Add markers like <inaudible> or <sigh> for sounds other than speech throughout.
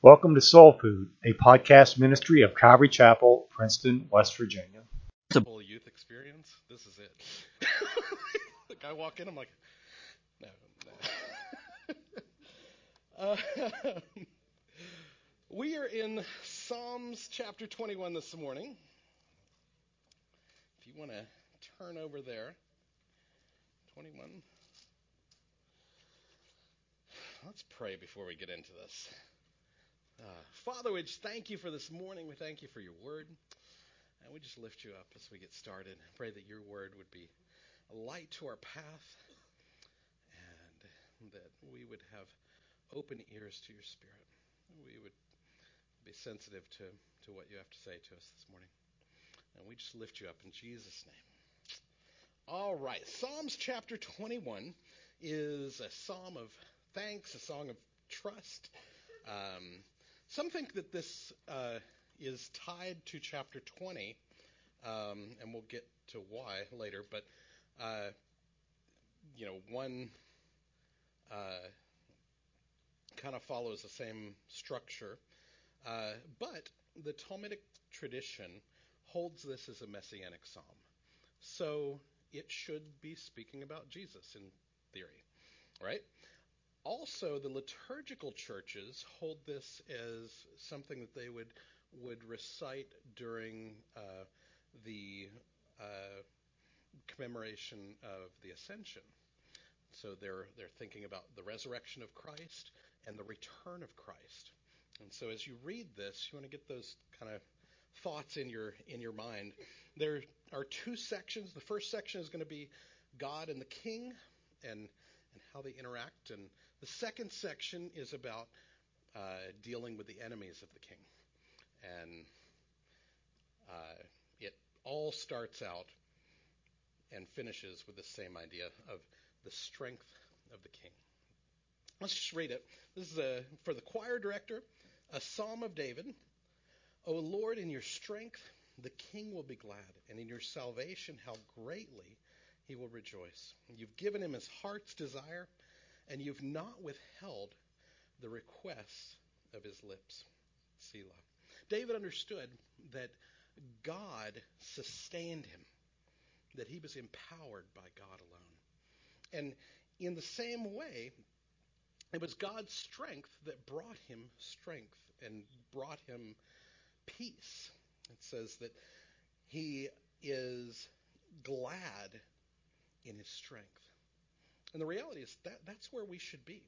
Welcome to Soul Food, a podcast ministry of Calvary Chapel, Princeton, West Virginia. Full youth experience. This is it. <laughs> like I walk in, I'm like, no, no. <laughs> uh, <laughs> we are in Psalms chapter 21 this morning. If you want to turn over there, 21. Let's pray before we get into this. Uh, Father, we just thank you for this morning. We thank you for your word. And we just lift you up as we get started. Pray that your word would be a light to our path and that we would have open ears to your spirit. We would be sensitive to, to what you have to say to us this morning. And we just lift you up in Jesus' name. All right. Psalms chapter 21 is a psalm of thanks, a song of trust. Um, some think that this uh, is tied to chapter 20, um, and we'll get to why later. But uh, you know, one uh, kind of follows the same structure, uh, but the Talmudic tradition holds this as a messianic psalm, so it should be speaking about Jesus in theory, right? Also, the liturgical churches hold this as something that they would would recite during uh, the uh, commemoration of the Ascension. So they're they're thinking about the resurrection of Christ and the return of Christ. And so as you read this, you want to get those kind of thoughts in your in your mind. There are two sections. The first section is going to be God and the King and and how they interact and the second section is about uh, dealing with the enemies of the king. And uh, it all starts out and finishes with the same idea of the strength of the king. Let's just read it. This is a, for the choir director, a psalm of David. O Lord, in your strength the king will be glad, and in your salvation how greatly he will rejoice. You've given him his heart's desire and you've not withheld the requests of his lips. Selah. David understood that God sustained him, that he was empowered by God alone. And in the same way, it was God's strength that brought him strength and brought him peace. It says that he is glad in his strength. And the reality is that that's where we should be.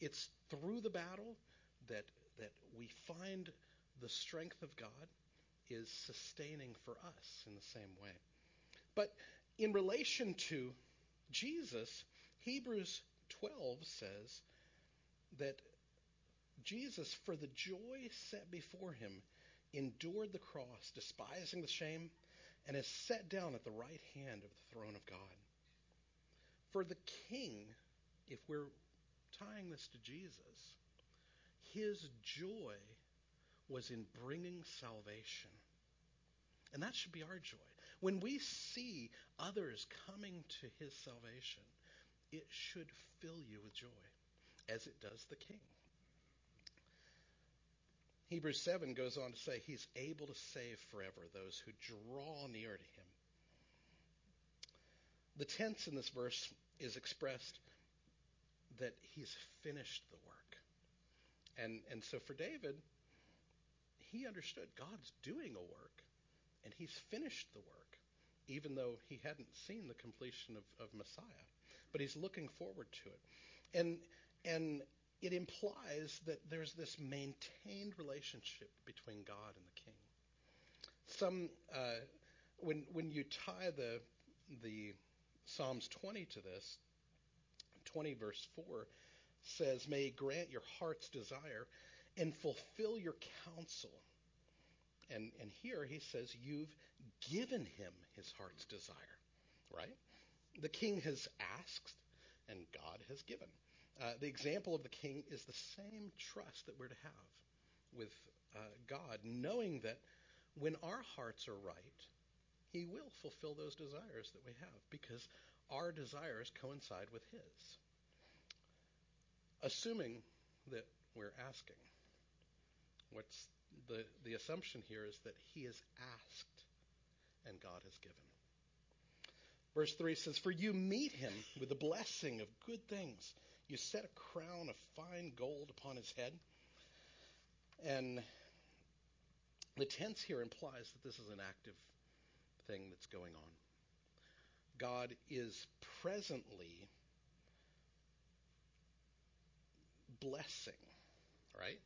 It's through the battle that that we find the strength of God is sustaining for us in the same way. But in relation to Jesus, Hebrews 12 says that Jesus, for the joy set before him, endured the cross, despising the shame, and is set down at the right hand of the throne of God. For the king, if we're tying this to Jesus, his joy was in bringing salvation. And that should be our joy. When we see others coming to his salvation, it should fill you with joy, as it does the king. Hebrews 7 goes on to say he's able to save forever those who draw near to him. The tense in this verse is expressed that he's finished the work. And and so for David, he understood God's doing a work and he's finished the work, even though he hadn't seen the completion of, of Messiah. But he's looking forward to it. And and it implies that there's this maintained relationship between God and the king. Some uh, when when you tie the the Psalms 20 to this. 20 verse 4 says, May he grant your heart's desire and fulfill your counsel. And, and here he says, You've given him his heart's desire, right? The king has asked, and God has given. Uh, the example of the king is the same trust that we're to have with uh, God, knowing that when our hearts are right, he will fulfill those desires that we have because our desires coincide with His. Assuming that we're asking. What's the, the assumption here is that he is asked and God has given. Verse 3 says, For you meet him with the blessing of good things. You set a crown of fine gold upon his head. And the tense here implies that this is an active thing that's going on. God is presently blessing, right?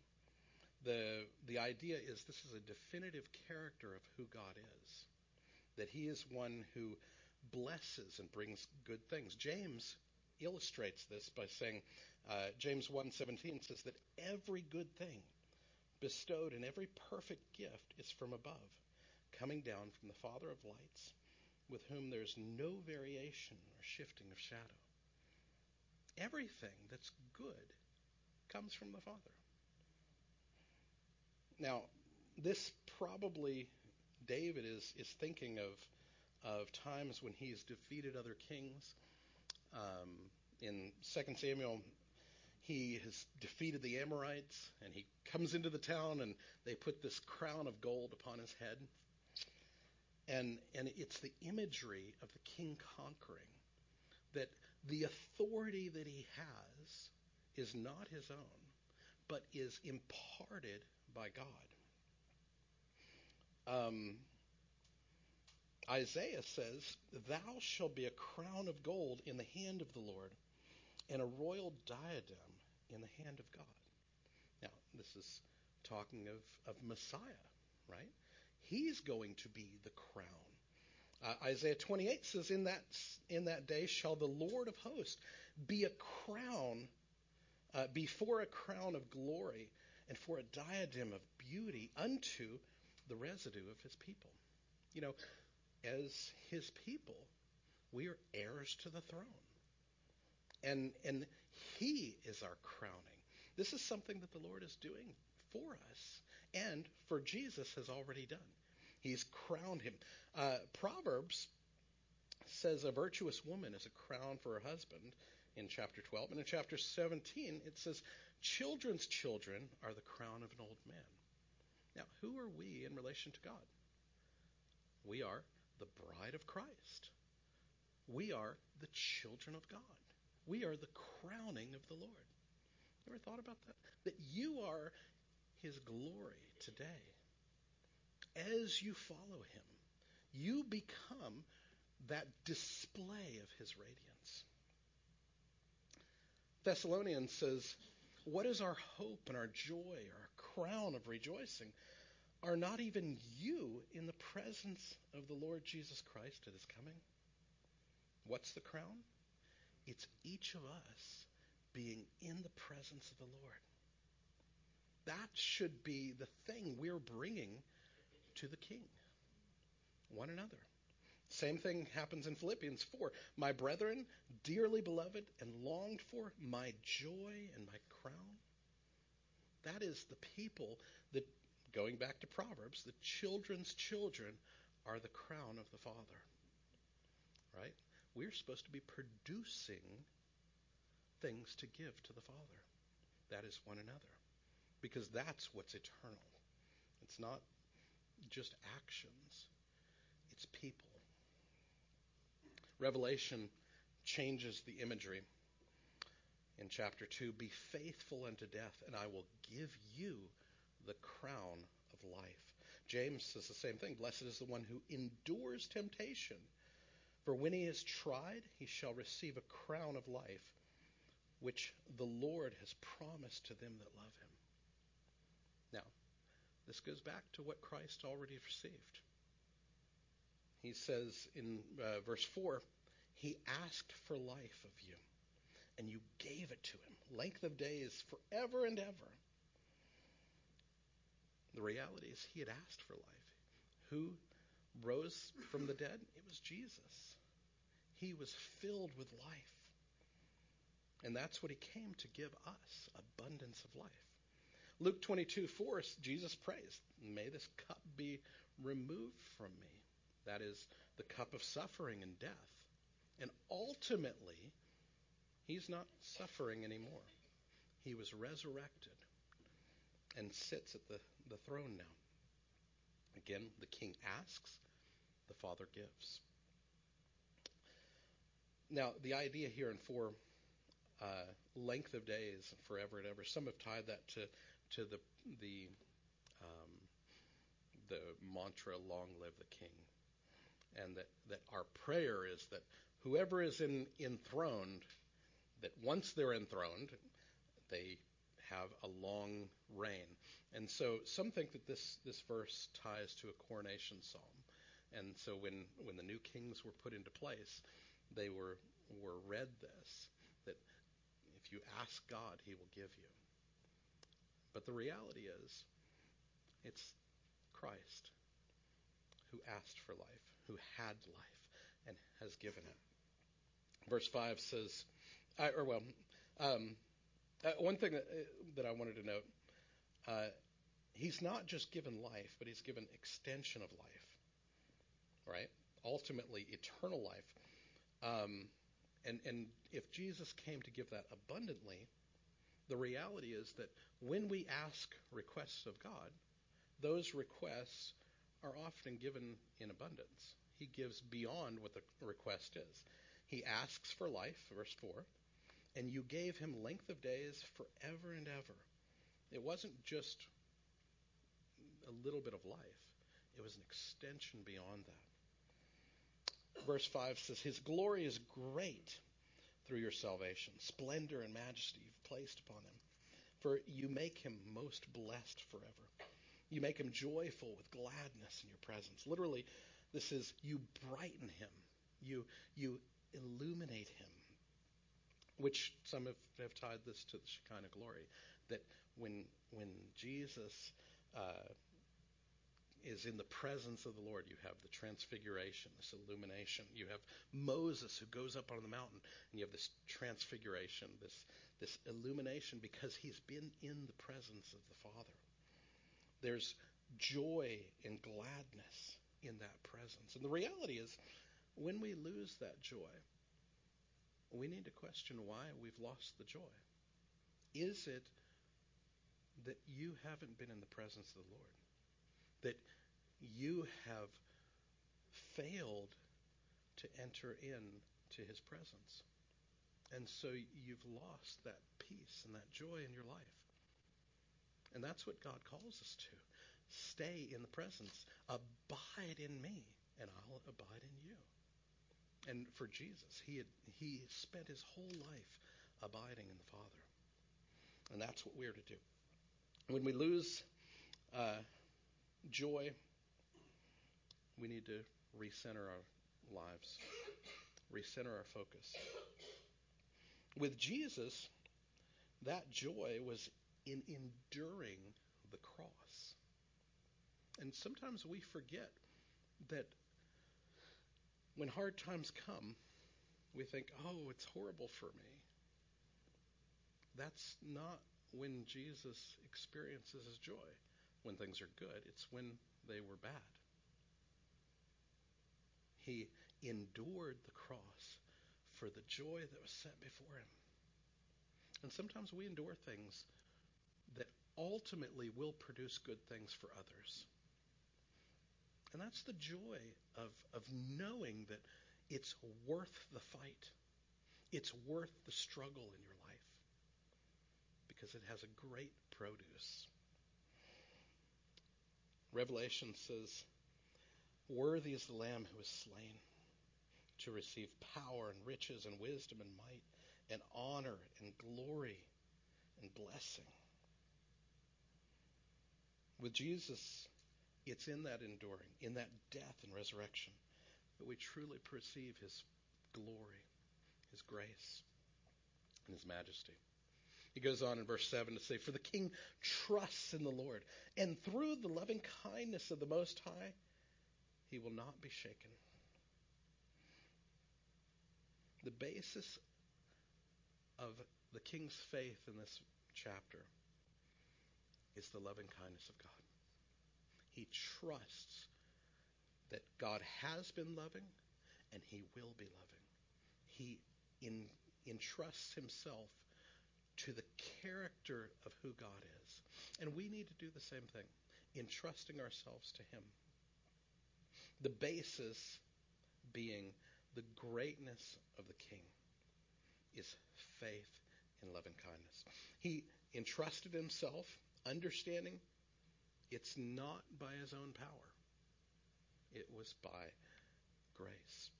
The, the idea is this is a definitive character of who God is, that he is one who blesses and brings good things. James illustrates this by saying, uh, James 1.17 says that every good thing bestowed and every perfect gift is from above, coming down from the Father of lights, with whom there's no variation or shifting of shadow. Everything that's good comes from the Father. Now, this probably David is is thinking of of times when he's defeated other kings. Um, in 2 Samuel, he has defeated the Amorites, and he comes into the town, and they put this crown of gold upon his head. And, and it's the imagery of the king conquering, that the authority that he has is not his own, but is imparted by God. Um, Isaiah says, Thou shalt be a crown of gold in the hand of the Lord, and a royal diadem in the hand of God. Now, this is talking of, of Messiah, right? He's going to be the crown. Uh, Isaiah 28 says, in that, in that day shall the Lord of hosts be a crown, uh, before a crown of glory, and for a diadem of beauty unto the residue of his people. You know, as his people, we are heirs to the throne. And, and he is our crowning. This is something that the Lord is doing for us and for Jesus has already done. He's crowned him. Uh, Proverbs says a virtuous woman is a crown for her husband in chapter 12. And in chapter 17, it says, Children's children are the crown of an old man. Now, who are we in relation to God? We are the bride of Christ. We are the children of God. We are the crowning of the Lord. Ever thought about that? That you are his glory today. As you follow him, you become that display of his radiance. Thessalonians says, What is our hope and our joy, our crown of rejoicing? Are not even you in the presence of the Lord Jesus Christ at his coming? What's the crown? It's each of us being in the presence of the Lord. That should be the thing we're bringing to the King, one another. Same thing happens in Philippians 4. My brethren, dearly beloved and longed for, my joy and my crown. That is the people that going back to Proverbs, the children's children are the crown of the Father. Right? We're supposed to be producing things to give to the Father. That is one another. Because that's what's eternal. It's not just actions, it's people. Revelation changes the imagery in chapter 2 Be faithful unto death, and I will give you the crown of life. James says the same thing. Blessed is the one who endures temptation. For when he is tried, he shall receive a crown of life, which the Lord has promised to them that love him. This goes back to what Christ already received. He says in uh, verse 4 He asked for life of you, and you gave it to him. Length of days forever and ever. The reality is, he had asked for life. Who rose from the dead? It was Jesus. He was filled with life. And that's what he came to give us abundance of life. Luke 22 4, Jesus prays, May this cup be removed from me. That is the cup of suffering and death. And ultimately, he's not suffering anymore. He was resurrected. and sits at the, the throne now. Again, the king asks, the father gives. Now, the idea here in four uh, length of days, forever and ever, some have tied that to to the the um, the mantra "Long live the King," and that that our prayer is that whoever is in, enthroned, that once they're enthroned, they have a long reign. And so some think that this this verse ties to a coronation psalm. And so when when the new kings were put into place, they were were read this that if you ask God, He will give you. But the reality is, it's Christ who asked for life, who had life, and has given it. Verse 5 says, I, or well, um, uh, one thing that, uh, that, I wanted to note uh, he's not just given life, but he's given extension of life, right? Ultimately, eternal life. Um, and, and if Jesus came to give that abundantly, the reality is that when we ask requests of God, those requests are often given in abundance. He gives beyond what the request is. He asks for life, verse 4, and you gave him length of days forever and ever. It wasn't just a little bit of life, it was an extension beyond that verse 5 says, His glory is great through your salvation. Splendor and majesty you've placed upon him. For you make him most blessed forever. You make him joyful with gladness in your presence. Literally, this is you brighten him. You you illuminate him. Which some have, have tied this to the Shekinah glory. That when when Jesus uh, is in the presence of the Lord. You have the transfiguration, this illumination. You have Moses who goes up on the mountain, and you have this transfiguration, this, this illumination because he's been in the presence of the Father. There's joy and gladness in that presence. And the reality is, when we lose that joy, we need to question why we've lost the joy. Is it that you haven't been in the presence of the Lord? that you have failed to enter in to his presence. And so you've lost that peace and that joy in your life. And that's what God calls us to. Stay in the presence. Abide in me, and I'll abide in you. And for Jesus, he had he spent his whole life abiding in the Father. And that's what we're to do. When we lose uh, joy, we need to recenter our lives, recenter our focus. With Jesus, that joy was in enduring the cross. And sometimes we forget that when hard times come, we think, oh, it's horrible for me. That's not when Jesus experiences his joy when things are good, it's when they were bad. He endured the cross for the joy that was set before him. And sometimes we endure things that ultimately will produce good things for others. And that's the joy of, of knowing that it's worth the fight. It's worth the struggle in your life because it has a great produce. Revelation says, Worthy is the Lamb who was slain to receive power and riches and wisdom and might and honor and glory and blessing. With Jesus, it's in that enduring, in that death and resurrection, that we truly perceive his glory, his grace, and his majesty. He goes on in verse 7 to say, For the king trusts in the Lord, and through the loving kindness of the Most High, he will not be shaken. The basis of the king's faith in this chapter is the loving kindness of God. He trusts that God has been loving and he will be loving. He in, entrusts himself to the character of who God is. And we need to do the same thing, entrusting ourselves to Him. The basis being the greatness of the King is faith in loving kindness. He entrusted himself, understanding it's not by his own power, it was by grace.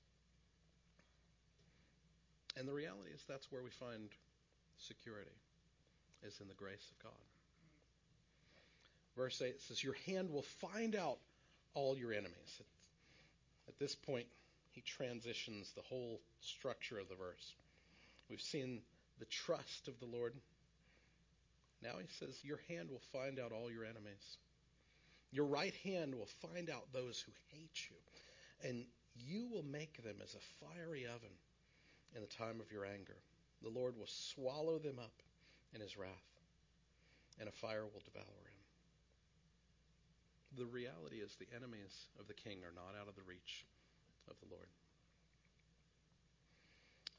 And the reality is that's where we find security, is in the grace of God. Verse 8 says, Your hand will find out all your enemies. At this point, he transitions the whole structure of the verse. We've seen the trust of the Lord. Now he says, Your hand will find out all your enemies. Your right hand will find out those who hate you, and you will make them as a fiery oven in the time of your anger. The Lord will swallow them up in his wrath, and a fire will devour him. The reality is the enemies of the king are not out of the reach of the Lord.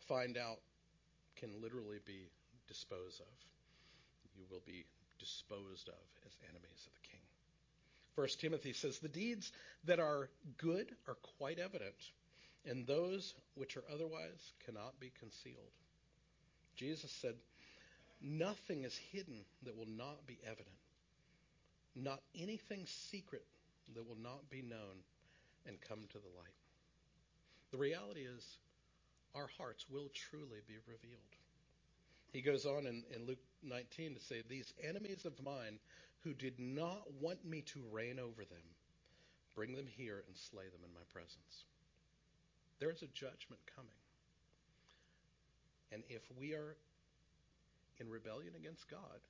Find out can literally be dispose of. You will be disposed of as enemies of the king. First Timothy says, The deeds that are good are quite evident, and those which are otherwise cannot be concealed. Jesus said, Nothing is hidden that will not be evident, not anything secret that will not be known and come to the light. The reality is, our hearts will truly be revealed. He goes on in, in, Luke 19 to say, These enemies of mine who did not want me to reign over them, bring them here and slay them in my presence. There is a judgment coming. And if we are in rebellion against God,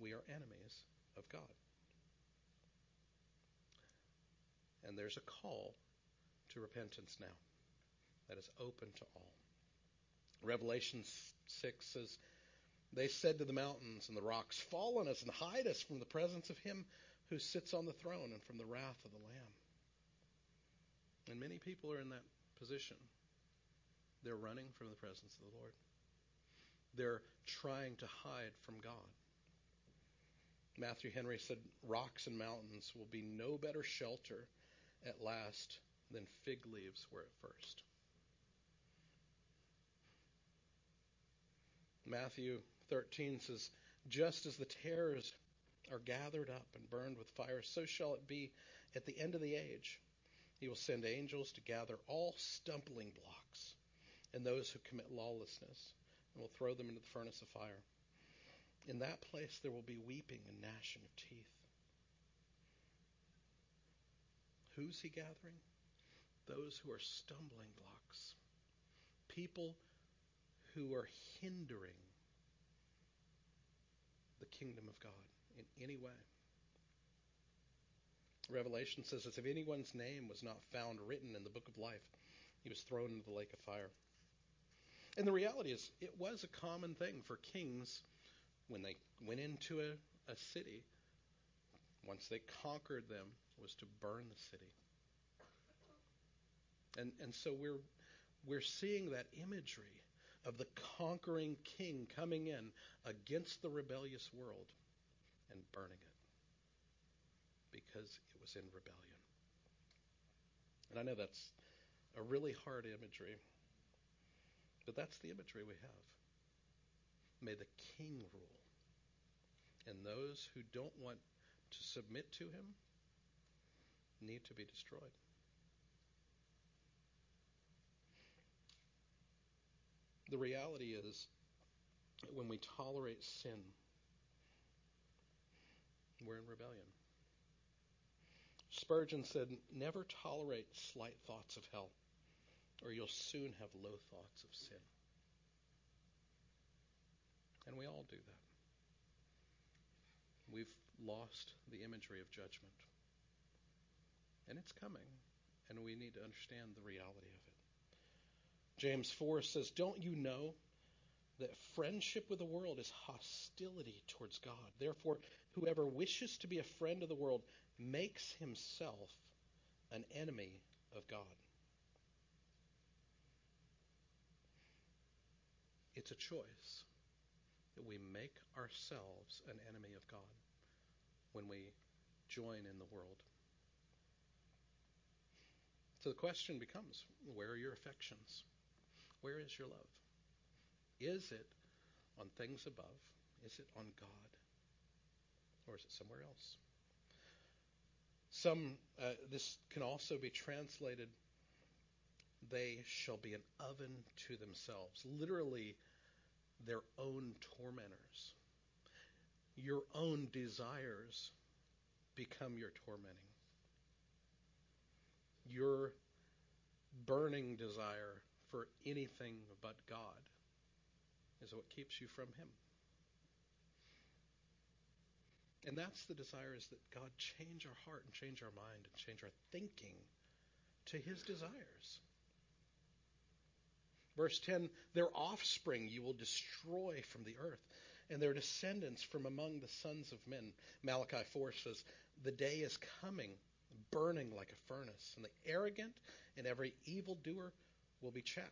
we are enemies of God. And there's a call to repentance now that is open to all. Revelation 6 says, They said to the mountains and the rocks, Fall on us and hide us from the presence of him who sits on the throne and from the wrath of the Lamb. And many people are in that position. They're running from the presence of the Lord. They're trying to hide from God. Matthew Henry said, Rocks and mountains will be no better shelter at last than fig leaves were at first. Matthew 13 says, Just as the tares are gathered up and burned with fire, so shall it be at the end of the age. He will send angels to gather all stumbling blocks and those who commit lawlessness, and will throw them into the furnace of fire. In that place there will be weeping and gnashing of teeth. Who's he gathering? Those who are stumbling blocks. People who are hindering the kingdom of God in any way. Revelation says that if anyone's name was not found written in the book of life, he was thrown into the lake of fire. And the reality is, it was a common thing for kings when they went into a, a city, once they conquered them, was to burn the city. And, and so we're, we're seeing that imagery of the conquering king coming in against the rebellious world and burning it because it was in rebellion. And I know that's a really hard imagery, but that's the imagery we have. May the king rule, and those who don't want to submit to him need to be destroyed. The reality is, when we tolerate sin, we're in rebellion. Spurgeon said, Never tolerate slight thoughts of hell, or you'll soon have low thoughts of sin. And we all do that. We've lost the imagery of judgment. And it's coming, and we need to understand the reality of it. James 4 says, Don't you know that friendship with the world is hostility towards God? Therefore, whoever wishes to be a friend of the world makes himself an enemy of God. It's a choice that we make ourselves an enemy of God. when we join in the world. So the question becomes where are your affections? Where is your love? Is it on things above? Is it on God? Or is it somewhere else? Some, uh, this can also be translated, they shall be an oven to themselves. Literally, their own tormentors. Your own desires become your tormenting. Your burning desire for anything but God is what keeps you from Him. And that's the desire is that God change our heart and change our mind and change our thinking to His desires. Verse 10 Their offspring you will destroy from the earth, and their descendants from among the sons of men. Malachi 4 says, The day is coming, burning like a furnace, and the arrogant and every evildoer will be chaff.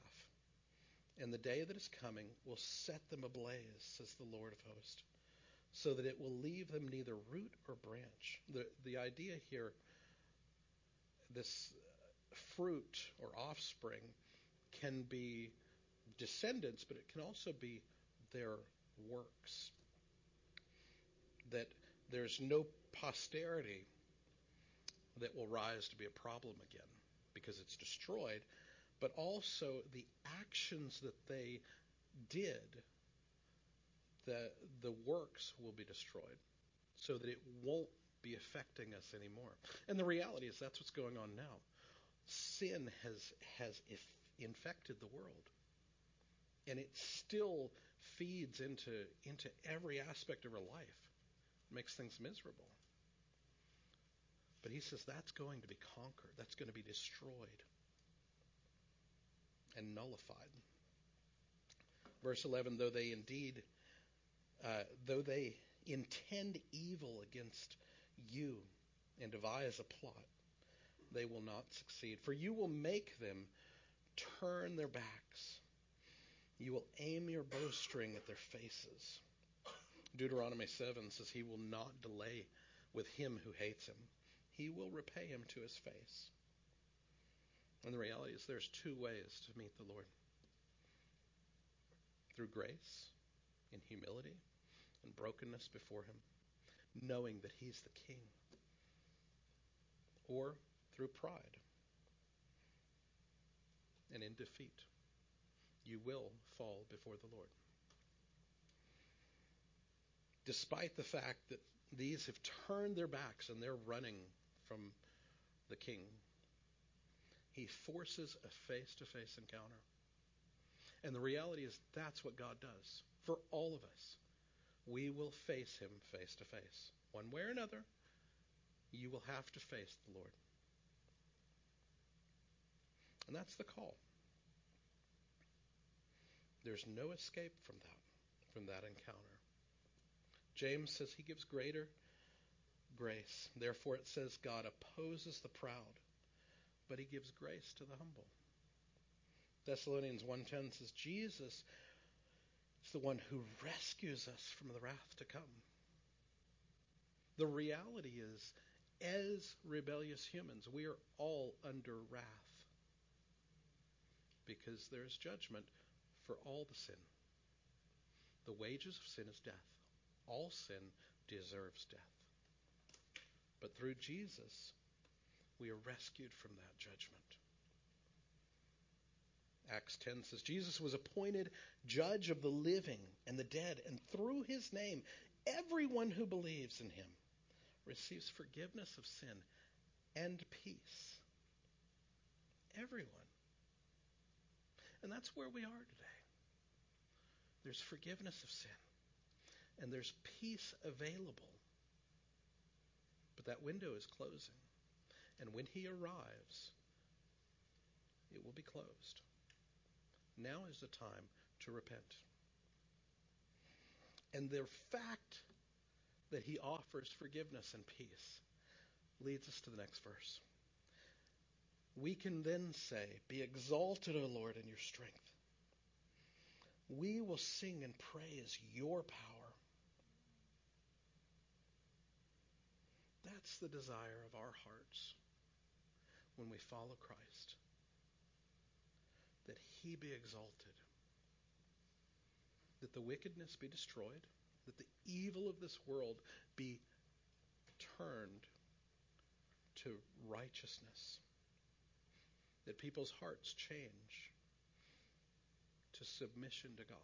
And the day that is coming will set them ablaze, says the Lord of hosts, so that it will leave them neither root or branch. The, the idea here, this fruit or offspring, can be descendants, but it can also be their works. That there's no posterity that will rise to be a problem again because it's destroyed, but also the actions that they did, the, the works will be destroyed so that it won't be affecting us anymore. And the reality is that's what's going on now. Sin has, has infected the world. And it still feeds into, into every aspect of our life, makes things miserable. But he says that's going to be conquered, that's going to be destroyed and nullified. Verse 11 though they indeed, uh, though they intend evil against you and devise a plot, they will not succeed. For you will make them turn their backs. You will aim your bowstring at their faces. Deuteronomy 7 says, He will not delay with him who hates him. He will repay him to his face. And the reality is there's two ways to meet the Lord. Through grace, in humility, and brokenness before him, knowing that he's the king. Or through pride and in defeat. You will fall before the Lord. Despite the fact that these have turned their backs and they're running from the king, he forces a face to face encounter. And the reality is that's what God does for all of us. We will face him face to face. One way or another, you will have to face the Lord. And that's the call. There's no escape from that, from that encounter. James says he gives greater grace. Therefore, it says God opposes the proud, but he gives grace to the humble. Thessalonians 1:10 says Jesus is the one who rescues us from the wrath to come. The reality is, as rebellious humans, we are all under wrath because there's judgment for all the sin. The wages of sin is death. All sin deserves death. But through Jesus, we are rescued from that judgment. Acts 10 says Jesus was appointed judge of the living and the dead, and through his name, everyone who believes in him receives forgiveness of sin and peace. Everyone. And that's where we are today. There's forgiveness of sin, and there's peace available. But that window is closing. And when he arrives, it will be closed. Now is the time to repent. And the fact that he offers forgiveness and peace leads us to the next verse. We can then say, Be exalted, O Lord, in your strength. We will sing and praise your power. That's the desire of our hearts when we follow Christ. That he be exalted. That the wickedness be destroyed. That the evil of this world be turned to righteousness. That people's hearts change to submission to God.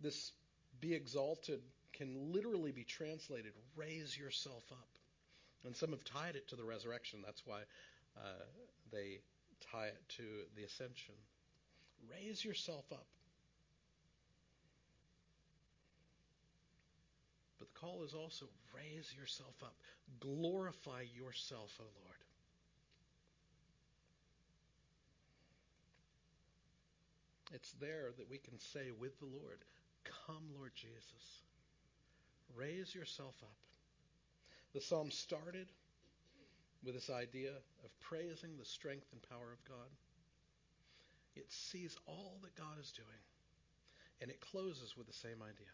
This be exalted can literally be translated raise yourself up. And some have tied it to the resurrection. That's why uh, they tie it to the ascension. Raise yourself up. But the call is also raise yourself up. Glorify yourself, O Lord. It's there that we can say with the Lord, Come, Lord Jesus. Raise yourself up. The psalm started with this idea of praising the strength and power of God. It sees all that God is doing, and it closes with the same idea.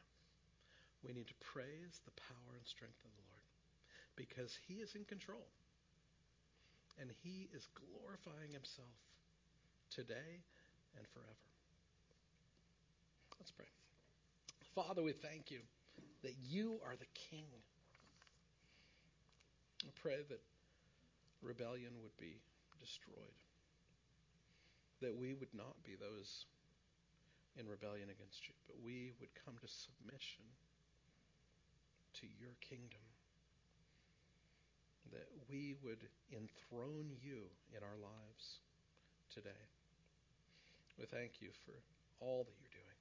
We need to praise the power and strength of the Lord because He is in control, and He is glorifying Himself today and forever. Let's pray. Father, we thank you that you are the King. I pray that rebellion would be destroyed, that we would not be those in rebellion against you, but we would come to submission to your kingdom, that we would enthrone you in our lives today. We thank you for all that you're doing.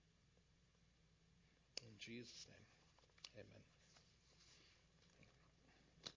In Jesus' name. Amen.